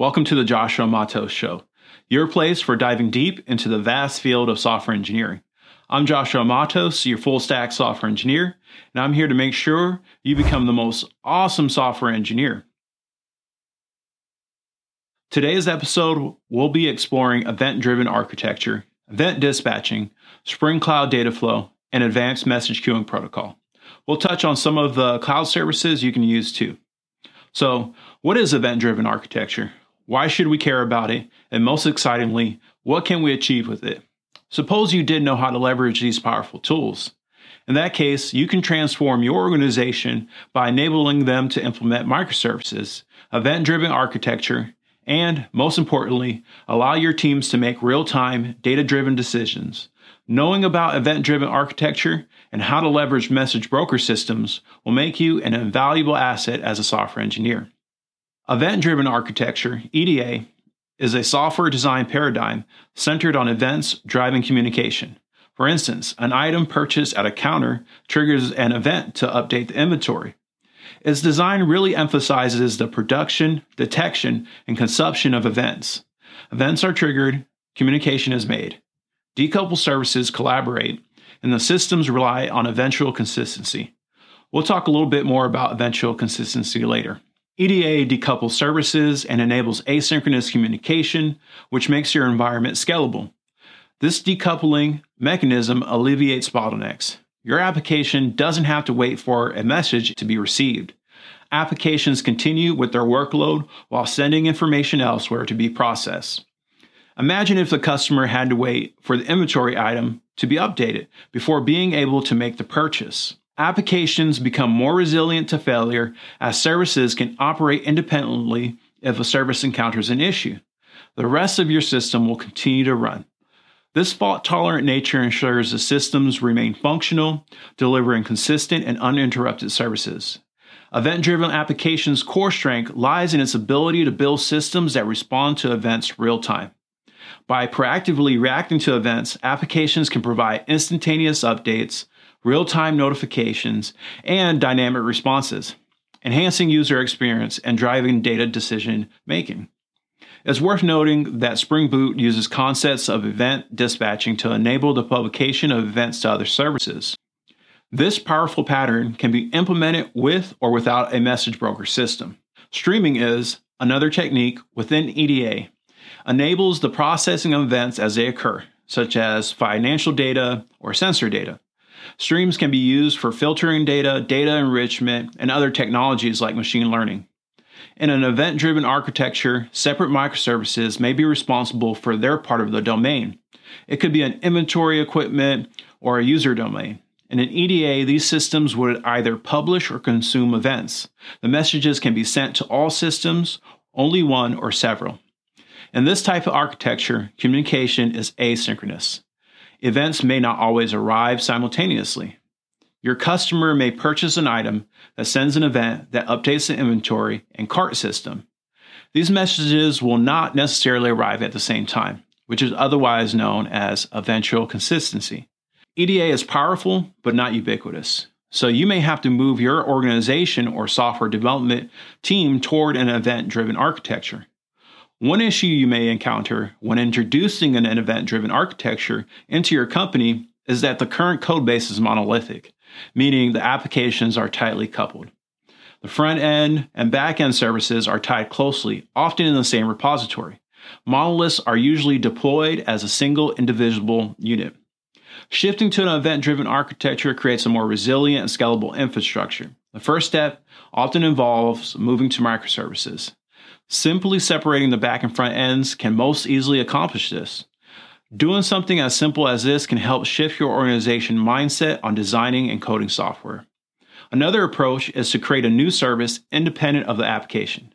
Welcome to the Joshua Matos Show, your place for diving deep into the vast field of software engineering. I'm Joshua Matos, your full stack software engineer, and I'm here to make sure you become the most awesome software engineer. Today's episode, we'll be exploring event driven architecture, event dispatching, Spring Cloud data flow, and advanced message queuing protocol. We'll touch on some of the cloud services you can use too. So, what is event driven architecture? Why should we care about it? And most excitingly, what can we achieve with it? Suppose you did know how to leverage these powerful tools. In that case, you can transform your organization by enabling them to implement microservices, event driven architecture, and most importantly, allow your teams to make real time, data driven decisions. Knowing about event driven architecture and how to leverage message broker systems will make you an invaluable asset as a software engineer. Event driven architecture, EDA, is a software design paradigm centered on events driving communication. For instance, an item purchased at a counter triggers an event to update the inventory. Its design really emphasizes the production, detection, and consumption of events. Events are triggered, communication is made. Decoupled services collaborate, and the systems rely on eventual consistency. We'll talk a little bit more about eventual consistency later. EDA decouples services and enables asynchronous communication, which makes your environment scalable. This decoupling mechanism alleviates bottlenecks. Your application doesn't have to wait for a message to be received. Applications continue with their workload while sending information elsewhere to be processed. Imagine if the customer had to wait for the inventory item to be updated before being able to make the purchase. Applications become more resilient to failure as services can operate independently if a service encounters an issue. The rest of your system will continue to run. This fault tolerant nature ensures the systems remain functional, delivering consistent and uninterrupted services. Event driven applications' core strength lies in its ability to build systems that respond to events real time. By proactively reacting to events, applications can provide instantaneous updates, real time notifications, and dynamic responses, enhancing user experience and driving data decision making. It's worth noting that Spring Boot uses concepts of event dispatching to enable the publication of events to other services. This powerful pattern can be implemented with or without a message broker system. Streaming is another technique within EDA, enables the processing of events as they occur, such as financial data or sensor data. Streams can be used for filtering data, data enrichment, and other technologies like machine learning. In an event driven architecture, separate microservices may be responsible for their part of the domain. It could be an inventory equipment or a user domain. In an EDA, these systems would either publish or consume events. The messages can be sent to all systems, only one, or several. In this type of architecture, communication is asynchronous events may not always arrive simultaneously. Your customer may purchase an item that sends an event that updates the inventory and cart system. These messages will not necessarily arrive at the same time, which is otherwise known as eventual consistency. EDA is powerful but not ubiquitous. So you may have to move your organization or software development team toward an event driven architecture. One issue you may encounter when introducing an event driven architecture into your company is that the current code base is monolithic, meaning the applications are tightly coupled. The front end and back end services are tied closely, often in the same repository. Monoliths are usually deployed as a single indivisible unit. Shifting to an event driven architecture creates a more resilient and scalable infrastructure. The first step often involves moving to microservices. Simply separating the back and front ends can most easily accomplish this. Doing something as simple as this can help shift your organization mindset on designing and coding software. Another approach is to create a new service independent of the application.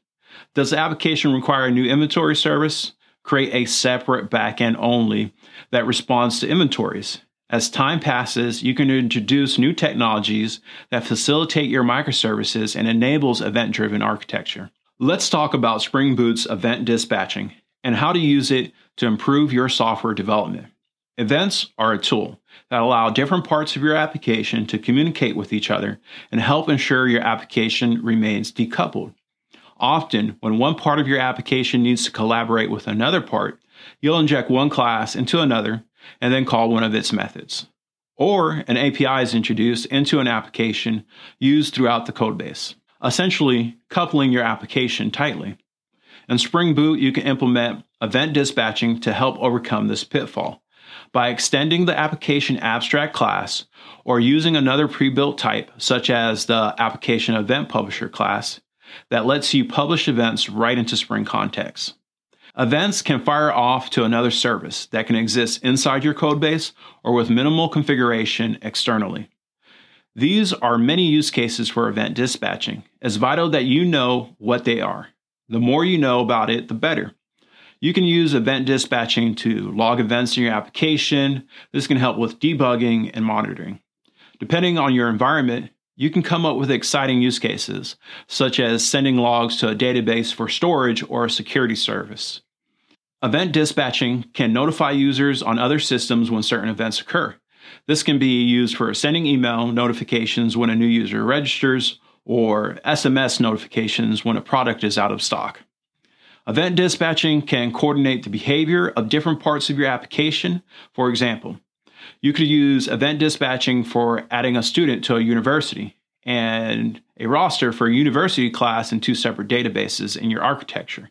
Does the application require a new inventory service? Create a separate backend only that responds to inventories. As time passes, you can introduce new technologies that facilitate your microservices and enables event-driven architecture. Let's talk about Spring Boot's event dispatching and how to use it to improve your software development. Events are a tool that allow different parts of your application to communicate with each other and help ensure your application remains decoupled. Often, when one part of your application needs to collaborate with another part, you'll inject one class into another and then call one of its methods. Or an API is introduced into an application used throughout the codebase, essentially coupling your application tightly. In Spring Boot, you can implement event dispatching to help overcome this pitfall by extending the application abstract class or using another pre-built type such as the application event publisher class that lets you publish events right into Spring context. Events can fire off to another service that can exist inside your codebase or with minimal configuration externally. These are many use cases for event dispatching. It's vital that you know what they are. The more you know about it, the better. You can use event dispatching to log events in your application. This can help with debugging and monitoring. Depending on your environment, you can come up with exciting use cases, such as sending logs to a database for storage or a security service. Event dispatching can notify users on other systems when certain events occur. This can be used for sending email notifications when a new user registers or SMS notifications when a product is out of stock. Event dispatching can coordinate the behavior of different parts of your application. For example, you could use event dispatching for adding a student to a university and a roster for a university class in two separate databases in your architecture.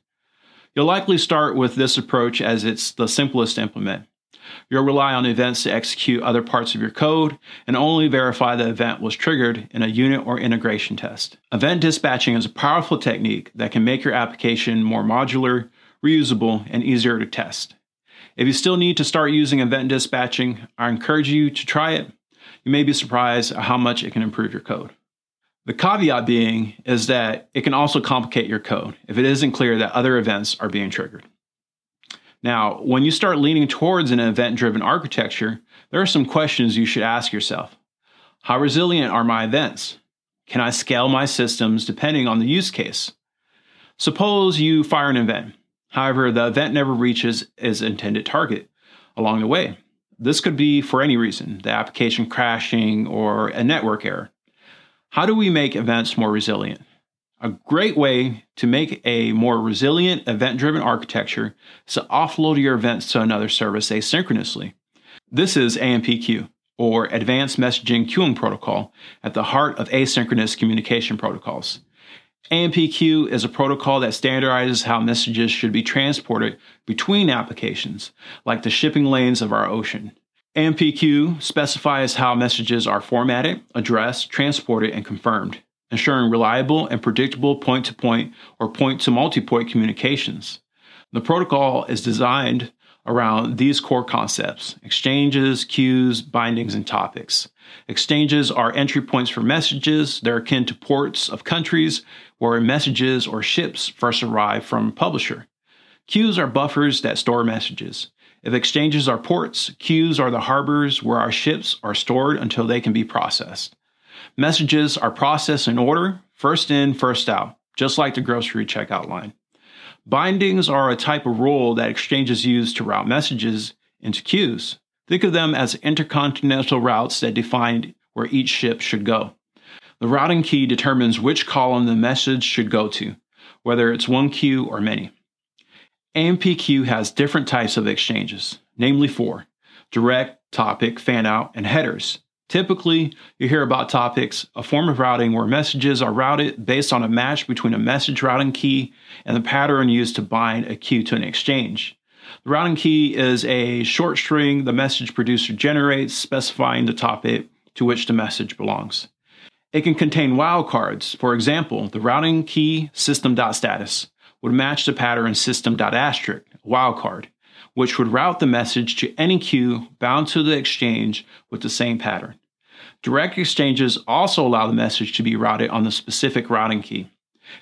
You'll likely start with this approach as it's the simplest to implement. You'll rely on events to execute other parts of your code and only verify the event was triggered in a unit or integration test. Event dispatching is a powerful technique that can make your application more modular, reusable, and easier to test. If you still need to start using event dispatching, I encourage you to try it. You may be surprised at how much it can improve your code. The caveat being is that it can also complicate your code if it isn't clear that other events are being triggered. Now, when you start leaning towards an event driven architecture, there are some questions you should ask yourself. How resilient are my events? Can I scale my systems depending on the use case? Suppose you fire an event. However, the event never reaches its intended target along the way. This could be for any reason the application crashing or a network error. How do we make events more resilient? A great way to make a more resilient event driven architecture is to offload your events to another service asynchronously. This is AMPQ, or Advanced Messaging Queuing Protocol, at the heart of asynchronous communication protocols. AMPQ is a protocol that standardizes how messages should be transported between applications, like the shipping lanes of our ocean. AMPQ specifies how messages are formatted, addressed, transported, and confirmed, ensuring reliable and predictable point to point or point to multi point communications. The protocol is designed around these core concepts exchanges, queues, bindings, and topics. Exchanges are entry points for messages. They're akin to ports of countries where messages or ships first arrive from a publisher. Queues are buffers that store messages. If exchanges are ports, queues are the harbors where our ships are stored until they can be processed. Messages are processed in order, first in, first out, just like the grocery checkout line. Bindings are a type of rule that exchanges use to route messages into queues. Think of them as intercontinental routes that define where each ship should go. The routing key determines which column the message should go to, whether it's one queue or many. AMPQ has different types of exchanges, namely four direct, topic, fan out, and headers. Typically, you hear about topics, a form of routing where messages are routed based on a match between a message routing key and the pattern used to bind a queue to an exchange. The routing key is a short string the message producer generates specifying the topic to which the message belongs. It can contain wildcards. For example, the routing key system.status would match the pattern system.asterisk, wildcard, which would route the message to any queue bound to the exchange with the same pattern. Direct exchanges also allow the message to be routed on the specific routing key.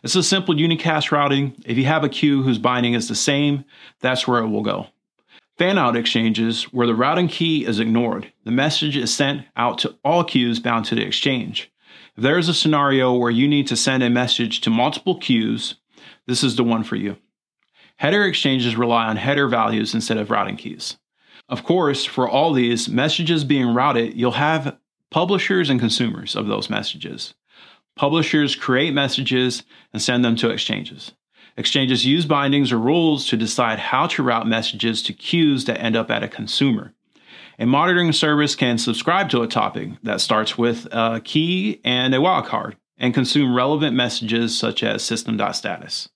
It's a simple unicast routing. If you have a queue whose binding is the same, that's where it will go. Fan out exchanges, where the routing key is ignored, the message is sent out to all queues bound to the exchange. If there is a scenario where you need to send a message to multiple queues, this is the one for you. Header exchanges rely on header values instead of routing keys. Of course, for all these messages being routed, you'll have publishers and consumers of those messages. Publishers create messages and send them to exchanges. Exchanges use bindings or rules to decide how to route messages to queues that end up at a consumer. A monitoring service can subscribe to a topic that starts with a key and a wildcard and consume relevant messages such as system.status.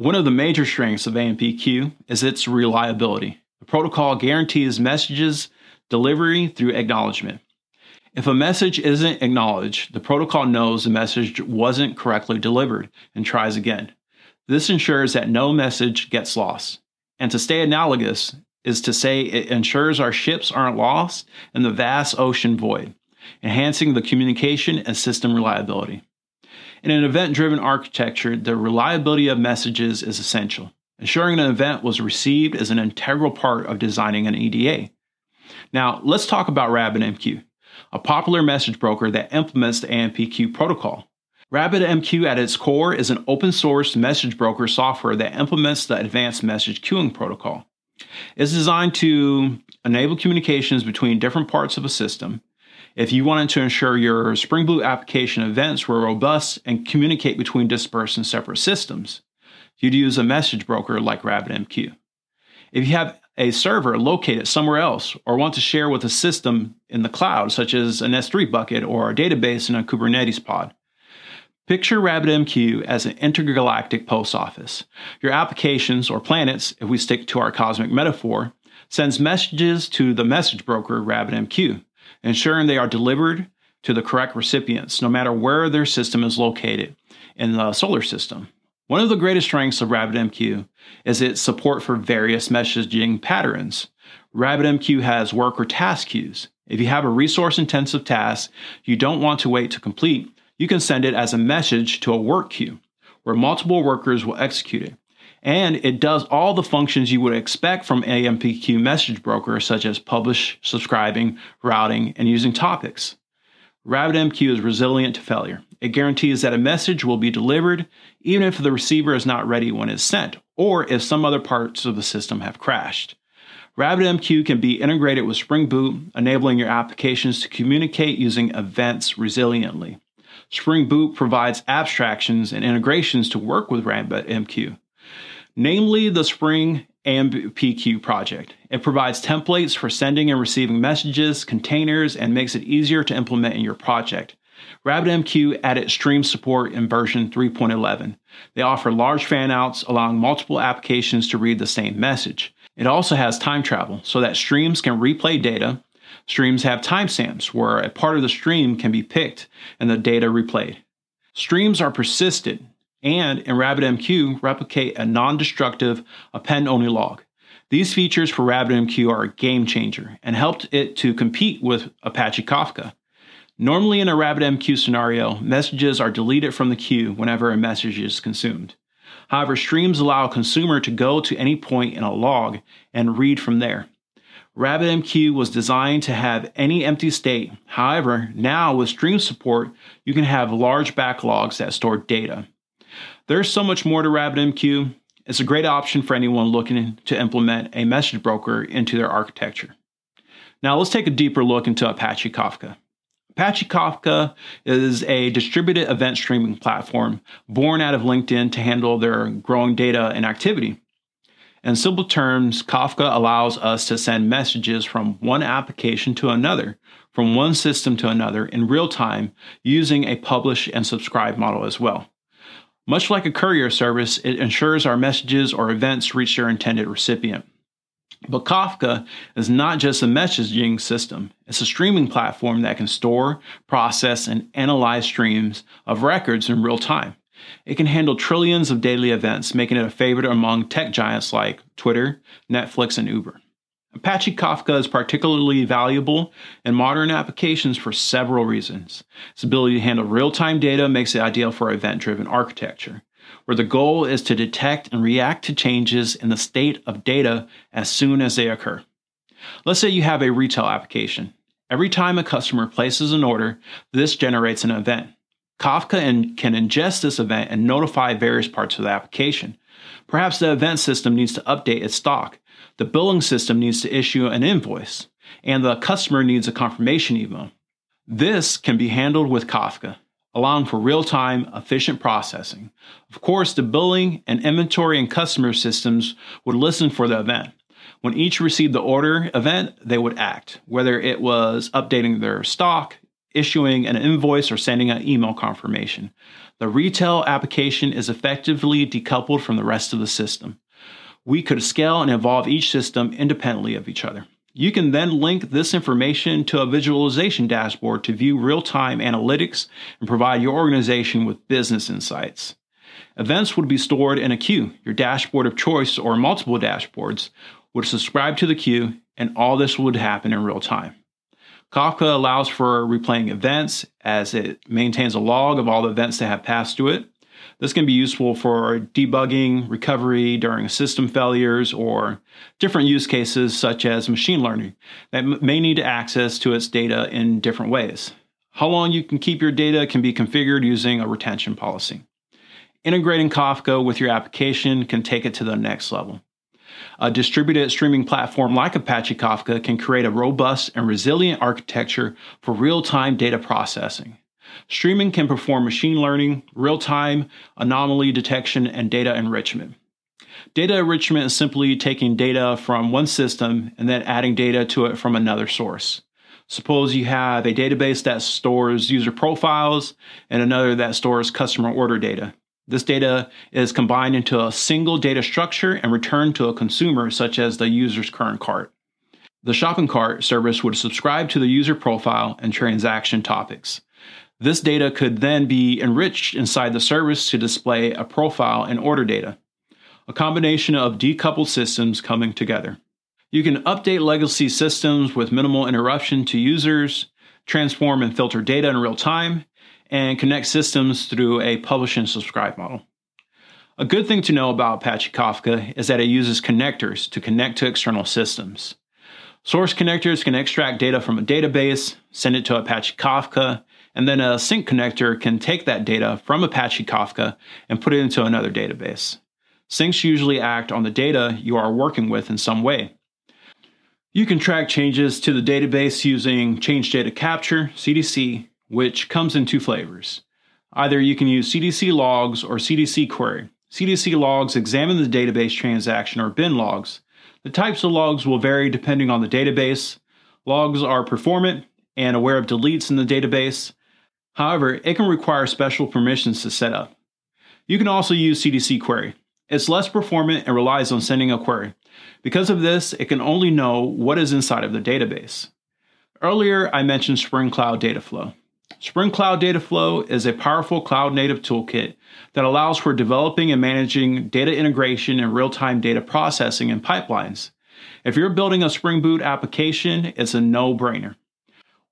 One of the major strengths of AMPQ is its reliability. The protocol guarantees messages delivery through acknowledgement. If a message isn't acknowledged, the protocol knows the message wasn't correctly delivered and tries again. This ensures that no message gets lost. And to stay analogous is to say it ensures our ships aren't lost in the vast ocean void, enhancing the communication and system reliability. In an event driven architecture, the reliability of messages is essential. Ensuring an event was received is an integral part of designing an EDA. Now, let's talk about RabbitMQ, a popular message broker that implements the AMPQ protocol. RabbitMQ at its core is an open source message broker software that implements the advanced message queuing protocol. It's designed to enable communications between different parts of a system. If you wanted to ensure your Spring Boot application events were robust and communicate between dispersed and separate systems, you'd use a message broker like RabbitMQ. If you have a server located somewhere else or want to share with a system in the cloud, such as an S3 bucket or a database in a Kubernetes pod, Picture RabbitMQ as an intergalactic post office. Your applications, or planets, if we stick to our cosmic metaphor, sends messages to the message broker RabbitMQ, ensuring they are delivered to the correct recipients, no matter where their system is located in the solar system. One of the greatest strengths of RabbitMQ is its support for various messaging patterns. RabbitMQ has work or task queues. If you have a resource intensive task you don't want to wait to complete, you can send it as a message to a work queue where multiple workers will execute it. And it does all the functions you would expect from AMPQ message broker, such as publish, subscribing, routing, and using topics. RabbitMQ is resilient to failure. It guarantees that a message will be delivered even if the receiver is not ready when it's sent, or if some other parts of the system have crashed. RabbitMQ can be integrated with Spring Boot, enabling your applications to communicate using events resiliently. Spring Boot provides abstractions and integrations to work with RabbitMQ, namely the Spring AMPQ project. It provides templates for sending and receiving messages, containers, and makes it easier to implement in your project. RabbitMQ added stream support in version 3.11. They offer large fanouts, allowing multiple applications to read the same message. It also has time travel so that streams can replay data Streams have timestamps where a part of the stream can be picked and the data replayed. Streams are persisted and in RabbitMQ replicate a non destructive append only log. These features for RabbitMQ are a game changer and helped it to compete with Apache Kafka. Normally, in a RabbitMQ scenario, messages are deleted from the queue whenever a message is consumed. However, streams allow a consumer to go to any point in a log and read from there. RabbitMQ was designed to have any empty state. However, now with stream support, you can have large backlogs that store data. There's so much more to RabbitMQ. It's a great option for anyone looking to implement a message broker into their architecture. Now let's take a deeper look into Apache Kafka. Apache Kafka is a distributed event streaming platform born out of LinkedIn to handle their growing data and activity. In simple terms, Kafka allows us to send messages from one application to another, from one system to another in real time using a publish and subscribe model as well. Much like a courier service, it ensures our messages or events reach their intended recipient. But Kafka is not just a messaging system, it's a streaming platform that can store, process, and analyze streams of records in real time. It can handle trillions of daily events, making it a favorite among tech giants like Twitter, Netflix, and Uber. Apache Kafka is particularly valuable in modern applications for several reasons. Its ability to handle real time data makes it ideal for event driven architecture, where the goal is to detect and react to changes in the state of data as soon as they occur. Let's say you have a retail application. Every time a customer places an order, this generates an event. Kafka can ingest this event and notify various parts of the application. Perhaps the event system needs to update its stock, the billing system needs to issue an invoice, and the customer needs a confirmation email. This can be handled with Kafka. allowing for real time, efficient processing. Of course, the billing and inventory and customer systems would listen for the event. When each received the order event, they would act, whether it was updating their stock, issuing an invoice, or sending an email confirmation. The retail application is effectively decoupled from the rest of the system. We could scale and evolve each system independently of each other. You can then link this information to a visualization dashboard to view real time analytics and provide your organization with business insights. Events would be stored in a queue. Your dashboard of choice or multiple dashboards would subscribe to the queue, and all this would happen in real time. Kafka allows for replaying events as it maintains a log of all the events that have passed through it. This can be useful for debugging, recovery during system failures, or different use cases such as machine learning that may need access to its data in different ways. How long you can keep your data can be configured using a retention policy. Integrating Kafka with your application can take it to the next level. A distributed streaming platform like Apache Kafka can create a robust and resilient architecture for real time data processing. Streaming can perform machine learning, real time anomaly detection, and data enrichment. Data enrichment is simply taking data from one system and then adding data to it from another source. Suppose you have a database that stores user profiles and another that stores customer order data. This data is combined into a single data structure and returned to a consumer, such as the user's current cart. The shopping cart service would subscribe to the user profile and transaction topics. This data could then be enriched inside the service to display a profile and order data, a combination of decoupled systems coming together. You can update legacy systems with minimal interruption to users, transform and filter data in real time, and connect systems through a publish and subscribe model. A good thing to know about Apache Kafka is that it uses connectors to connect to external systems. Source connectors can extract data from a database, send it to Apache Kafka, and then a sink connector can take that data from Apache Kafka and put it into another database. Sinks usually act on the data you are working with in some way. You can track changes to the database using Change Data Capture, CDC, which comes in two flavors. Either you can use CDC logs or CDC query. CDC logs examine the database transaction or bin logs. The types of logs will vary depending on the database. Logs are performant and aware of deletes in the database. However, it can require special permissions to set up. You can also use CDC query. It's less performant and relies on sending a query. Because of this, it can only know what is inside of the database. Earlier, I mentioned Spring Cloud Dataflow. Spring Cloud Dataflow is a powerful cloud native toolkit that allows for developing and managing data integration and real time data processing and pipelines. If you're building a Spring Boot application, it's a no brainer.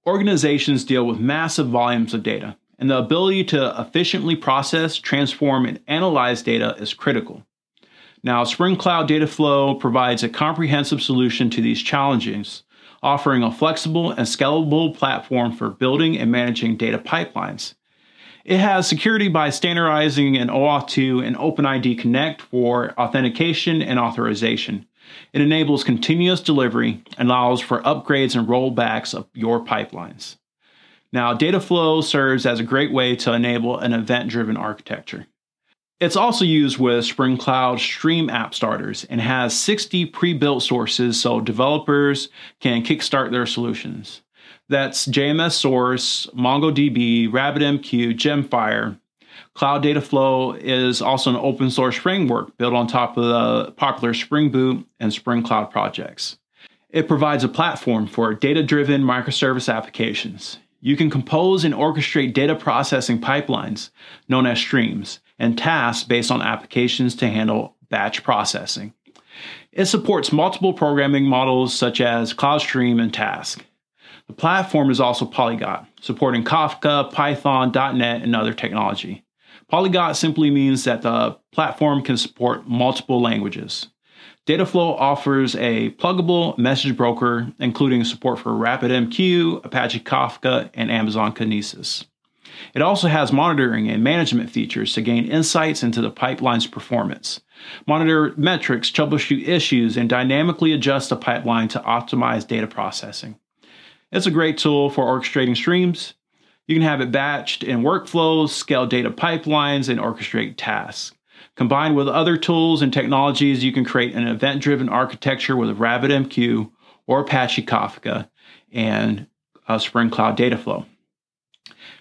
Organizations deal with massive volumes of data, and the ability to efficiently process, transform, and analyze data is critical. Now, Spring Cloud Dataflow provides a comprehensive solution to these challenges offering a flexible and scalable platform for building and managing data pipelines. It has security by standardizing an OAuth 2 and OpenID Connect for authentication and authorization. It enables continuous delivery and allows for upgrades and rollbacks of your pipelines. Now, Dataflow serves as a great way to enable an event driven architecture. It's also used with Spring Cloud Stream app starters and has 60 pre built sources so developers can kickstart their solutions. That's JMS Source, MongoDB, RabbitMQ, Gemfire. Cloud Dataflow is also an open source framework built on top of the popular Spring Boot and Spring Cloud projects. It provides a platform for data driven microservice applications. You can compose and orchestrate data processing pipelines, known as streams, and tasks based on applications to handle batch processing. It supports multiple programming models such as CloudStream and Task. The platform is also polyglot, supporting Kafka, Python, .NET, and other technology. Polyglot simply means that the platform can support multiple languages. Dataflow offers a pluggable message broker, including support for RabbitMQ, Apache Kafka, and Amazon Kinesis. It also has monitoring and management features to gain insights into the pipeline's performance, monitor metrics, troubleshoot issues, and dynamically adjust the pipeline to optimize data processing. It's a great tool for orchestrating streams. You can have it batched in workflows, scale data pipelines, and orchestrate tasks. Combined with other tools and technologies, you can create an event driven architecture with RabbitMQ or Apache Kafka and uh, Spring Cloud Dataflow.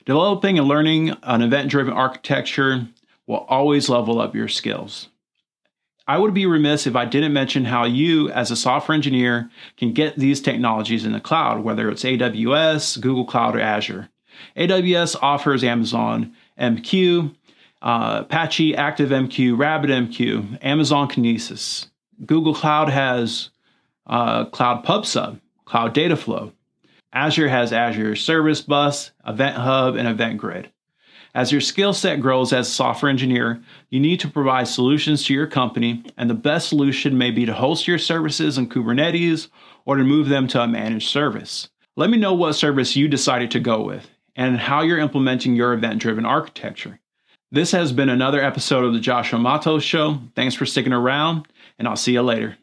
Developing and learning an event driven architecture will always level up your skills. I would be remiss if I didn't mention how you, as a software engineer, can get these technologies in the cloud, whether it's AWS, Google Cloud, or Azure. AWS offers Amazon MQ, uh, Apache ActiveMQ, RabbitMQ, Amazon Kinesis. Google Cloud has uh, Cloud PubSub, Cloud Dataflow. Azure has Azure Service Bus, Event Hub, and Event Grid. As your skill set grows as a software engineer, you need to provide solutions to your company, and the best solution may be to host your services in Kubernetes or to move them to a managed service. Let me know what service you decided to go with and how you're implementing your event driven architecture. This has been another episode of the Joshua Matos Show. Thanks for sticking around, and I'll see you later.